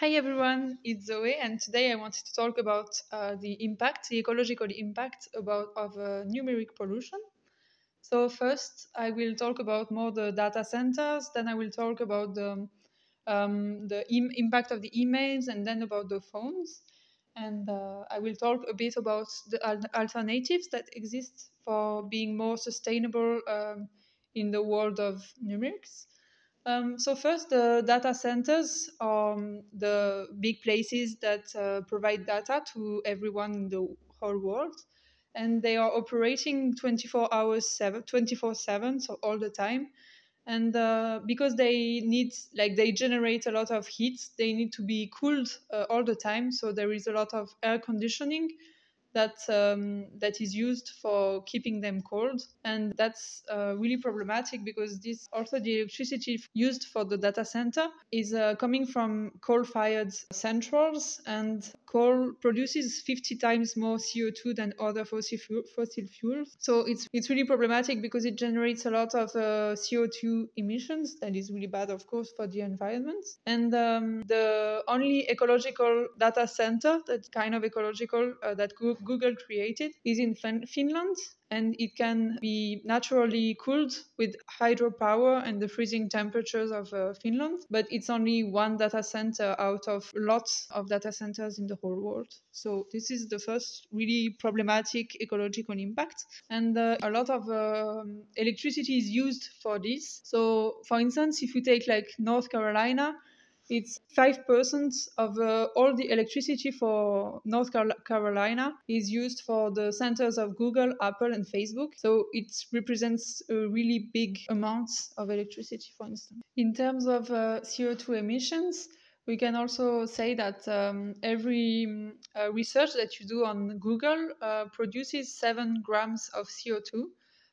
Hi everyone, it's Zoe, and today I wanted to talk about uh, the impact, the ecological impact about of uh, numeric pollution. So first, I will talk about more the data centers. Then I will talk about the um, the Im- impact of the emails, and then about the phones. And uh, I will talk a bit about the al- alternatives that exist for being more sustainable um, in the world of numerics. Um, so first, the data centers are um, the big places that uh, provide data to everyone in the whole world, and they are operating 24 hours 7 24 7 so all the time. And uh, because they need like they generate a lot of heat they need to be cooled uh, all the time. So there is a lot of air conditioning that um, that is used for keeping them cold, and that's uh, really problematic because this also the electricity used for the data center is uh, coming from coal-fired centrals, and coal produces 50 times more CO2 than other fossil fossil fuels. So it's it's really problematic because it generates a lot of uh, CO2 emissions. That is really bad, of course, for the environment. And um, the only ecological data center that kind of ecological uh, that Google created is in fin- Finland and it can be naturally cooled with hydropower and the freezing temperatures of uh, Finland. But it's only one data center out of lots of data centers in the whole world. So this is the first really problematic ecological impact. And uh, a lot of uh, electricity is used for this. So for instance, if we take like North Carolina, it's 5% of uh, all the electricity for North Carolina is used for the centers of Google, Apple, and Facebook. So it represents a really big amount of electricity, for instance. In terms of uh, CO2 emissions, we can also say that um, every uh, research that you do on Google uh, produces seven grams of CO2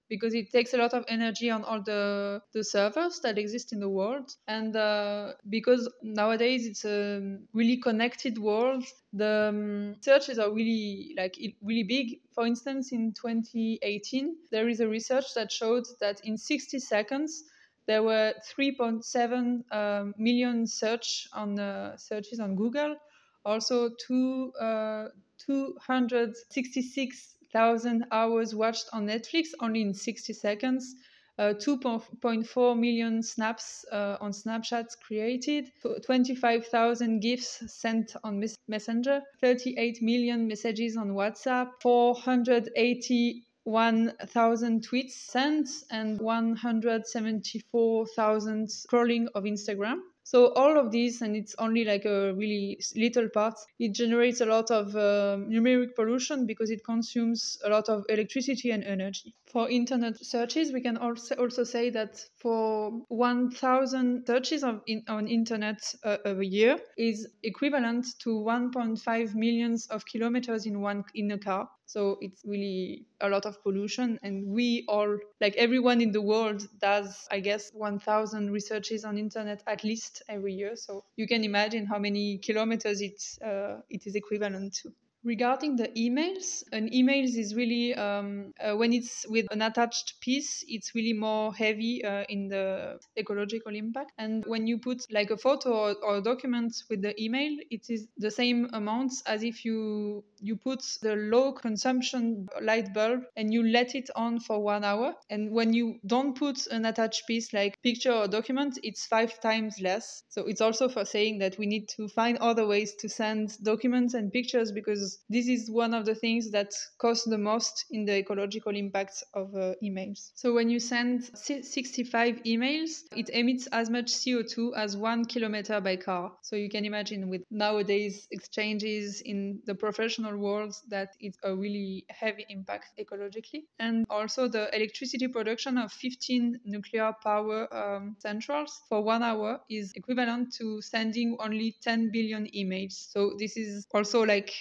because it takes a lot of energy on all the, the servers that exist in the world. And uh, because nowadays it's a really connected world, the um, searches are really like really big. For instance, in 2018, there is a research that showed that in 60 seconds, there were 3.7 um, million search on uh, searches on Google. Also, two, uh, 266 thousand hours watched on Netflix only in 60 seconds. Uh, 2.4 million snaps uh, on Snapchat created, 25,000 GIFs sent on Messenger, 38 million messages on WhatsApp, 481,000 tweets sent, and 174,000 scrolling of Instagram. So all of these, and it's only like a really little part, it generates a lot of uh, numeric pollution because it consumes a lot of electricity and energy. For internet searches, we can also also say that for 1,000 searches of in, on internet uh, a year is equivalent to 1.5 millions of kilometers in one in a car. So it's really a lot of pollution, and we all, like everyone in the world, does I guess 1,000 researches on internet at least every year. So you can imagine how many kilometers it uh, it is equivalent to. Regarding the emails, an emails is really um, uh, when it's with an attached piece, it's really more heavy uh, in the ecological impact. And when you put like a photo or, or a document with the email, it is the same amounts as if you you put the low consumption light bulb and you let it on for one hour. And when you don't put an attached piece like picture or document, it's five times less. So it's also for saying that we need to find other ways to send documents and pictures because this is one of the things that cost the most in the ecological impact of uh, emails. So when you send 65 emails, it emits as much CO2 as one kilometer by car. So you can imagine with nowadays exchanges in the professional world that it's a really heavy impact ecologically. And also the electricity production of 15 nuclear power um, centrals for one hour is equivalent to sending only 10 billion emails. So this is also like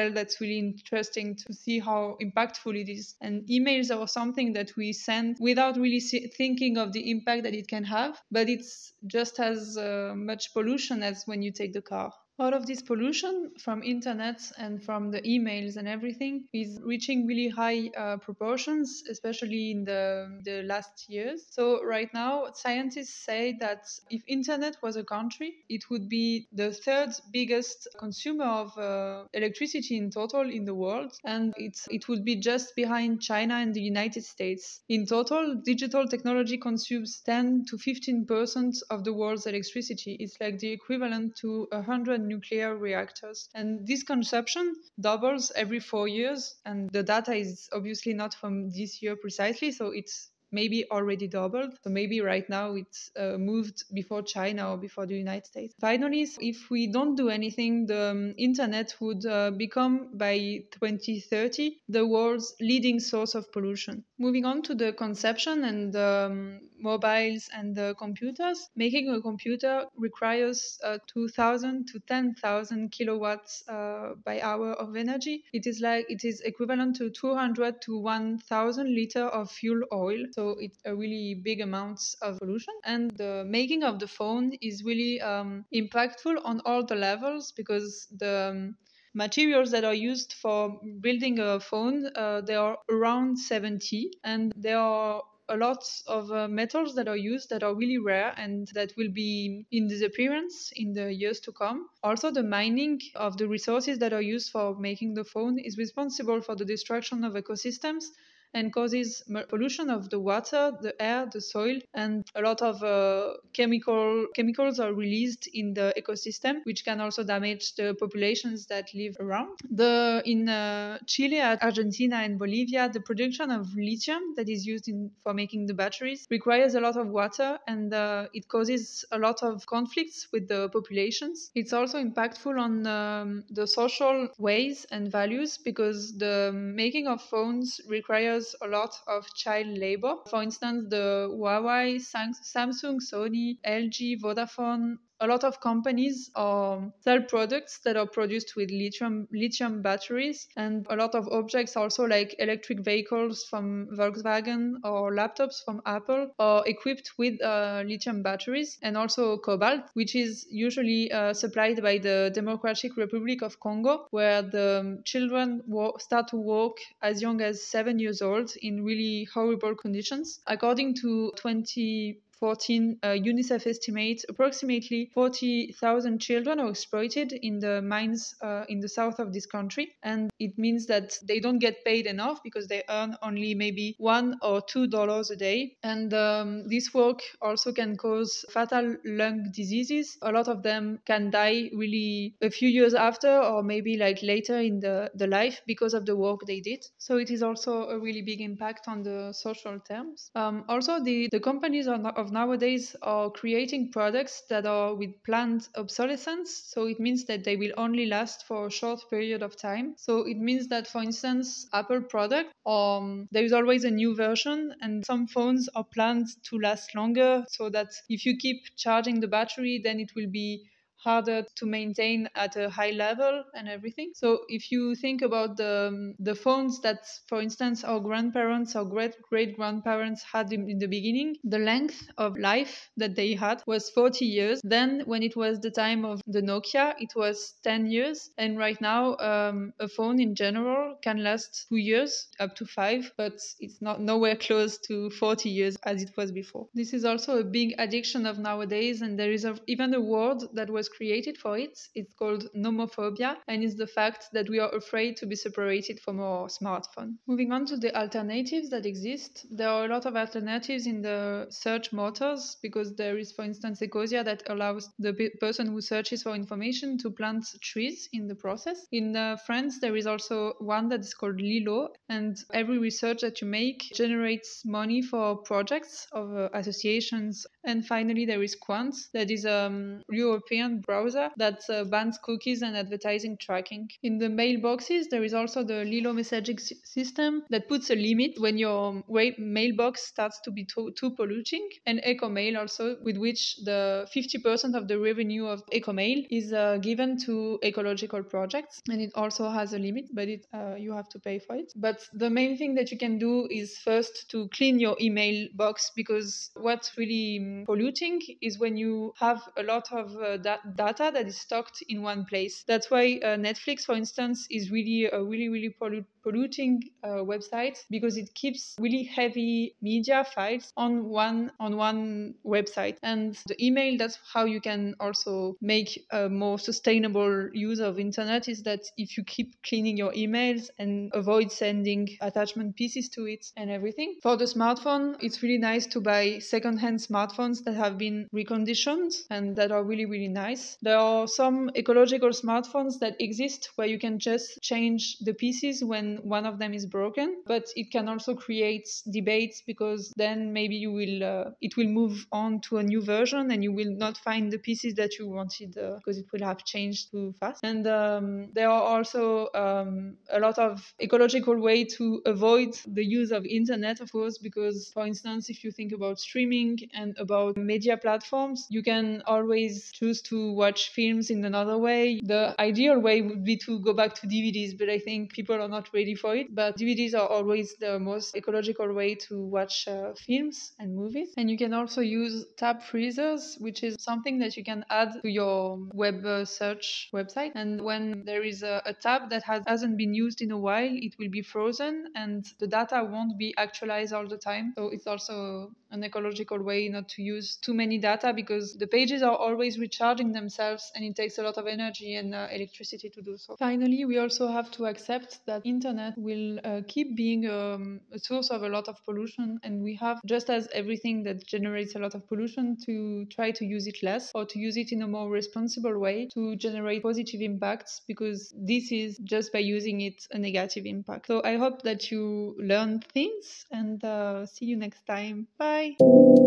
parallel that's really interesting to see how impactful it is. And emails are something that we send without really thinking of the impact that it can have, but it's just as uh, much pollution as when you take the car. All of this pollution from internet and from the emails and everything is reaching really high uh, proportions, especially in the, the last years. So right now, scientists say that if internet was a country, it would be the third biggest consumer of uh, electricity in total in the world, and it's, it would be just behind China and the United States. In total, digital technology consumes 10 to 15 percent of the world's electricity. It's like the equivalent to 100 nuclear reactors. And this consumption doubles every four years, and the data is obviously not from this year precisely, so it's maybe already doubled. So maybe right now it's uh, moved before China or before the United States. Finally, if we don't do anything, the um, internet would uh, become by 2030 the world's leading source of pollution. Moving on to the conception and um, mobiles and the computers, making a computer requires uh, 2,000 to 10,000 kilowatts uh, by hour of energy. It is like it is equivalent to 200 to 1,000 liter of fuel oil. So it's a really big amount of pollution. And the making of the phone is really um, impactful on all the levels because the um, materials that are used for building a phone uh, they are around 70 and they are a lot of uh, metals that are used that are really rare and that will be in disappearance in the years to come. Also, the mining of the resources that are used for making the phone is responsible for the destruction of ecosystems and causes pollution of the water, the air, the soil, and a lot of uh, chemical chemicals are released in the ecosystem, which can also damage the populations that live around. The in uh, Chile, Argentina, and Bolivia, the production of lithium that is used in, for making the batteries requires a lot of water, and uh, it causes a lot of conflicts with the populations. It's also impactful on um, the social ways and values because the making of phones requires a lot of child labor. For instance, the Huawei, Samsung, Sony, LG, Vodafone, a lot of companies um, sell products that are produced with lithium lithium batteries and a lot of objects also like electric vehicles from Volkswagen or laptops from Apple are equipped with uh, lithium batteries and also cobalt which is usually uh, supplied by the Democratic Republic of Congo where the children start to walk as young as 7 years old in really horrible conditions. According to 20 14, uh, UNICEF estimates approximately 40,000 children are exploited in the mines uh, in the south of this country. And it means that they don't get paid enough because they earn only maybe one or two dollars a day. And um, this work also can cause fatal lung diseases. A lot of them can die really a few years after or maybe like later in the, the life because of the work they did. So it is also a really big impact on the social terms. Um, also, the, the companies of nowadays are creating products that are with planned obsolescence. So it means that they will only last for a short period of time. So it means that, for instance, Apple product, um, there is always a new version, and some phones are planned to last longer. So that if you keep charging the battery, then it will be harder to maintain at a high level and everything. So if you think about the um, the phones that, for instance, our grandparents or great great grandparents had in, in, the beginning, the length of life that they had was 40 years. Then when it was the time of the Nokia, it was 10 years, and right now um, a phone in general can last two years up to five, but it's not nowhere close to 40 years as it was before. This is also a big addiction of nowadays, and there is a, even a word that was created for it. It's called nomophobia, and it's the fact that we are afraid to be separated from our smartphone. Moving on to the alternatives that exist, there are a lot of alternatives in the search motors because there is, for instance, Ecosia that allows the pe- person who searches for information to plant trees in the process. In uh, France, there is also one that is called Lilo, and every research that you make generates money for projects of uh, associations. And finally, there is Qwant, that is a um, European browser that uh, bans cookies and advertising tracking. In the mailboxes, there is also the Lilo messaging system that puts a limit when your mailbox starts to be too, too polluting, and EcoMail also, with which the 50% of the revenue of EcoMail is uh, given to ecological projects, and it also has a limit, but it uh, you have to pay for it. But the main thing that you can do is first to clean your email box because what's really um, polluting is when you have a lot of uh, that data that is stocked in one place. That's why uh, Netflix, for instance, is really really really pollu- polluting uh, because it keeps really heavy media files on one on one website. And the email, that's how you can also make a more sustainable use of internet. Is that if you keep cleaning your emails and avoid sending attachment pieces to it and everything. For the smartphone, it's really nice to buy second-hand smartphones that have been reconditioned and that are really really nice. There are some ecological smartphones that exist where you can just change the pieces when one of them is broken, but it can also create debates because then maybe you will uh, it will move on to a new version and you will not find the pieces that you wanted uh, because it will have changed too fast. And um, there are also um, a lot of ecological way to avoid the use of internet, of course, because for instance, if you think about streaming and about media platforms, you can always choose to watch films in another way. The ideal way would be to go back to DVDs, but I think people are not ready for it. But DVDs are always the most ecological way to watch uh, films and movies. And you can also use tab freezers, which is something that you can add to your web uh, search website. And when there is a, a tab that has, hasn't been used in a while, it will be frozen and the data won't be actualized all the time. So it's also an ecological way not to use too many data because the pages are always recharging themselves and it takes a lot of energy and uh, electricity to do so. Finally, we also have to accept that internet will uh, keep being um, a source of a lot of pollution and we have just as everything that generates a lot of pollution to try to use it less or to use it in a more responsible way to generate positive impacts because this is just by using it a negative impact. So I hope that you learn things and uh, see you next time. Bye. Bye.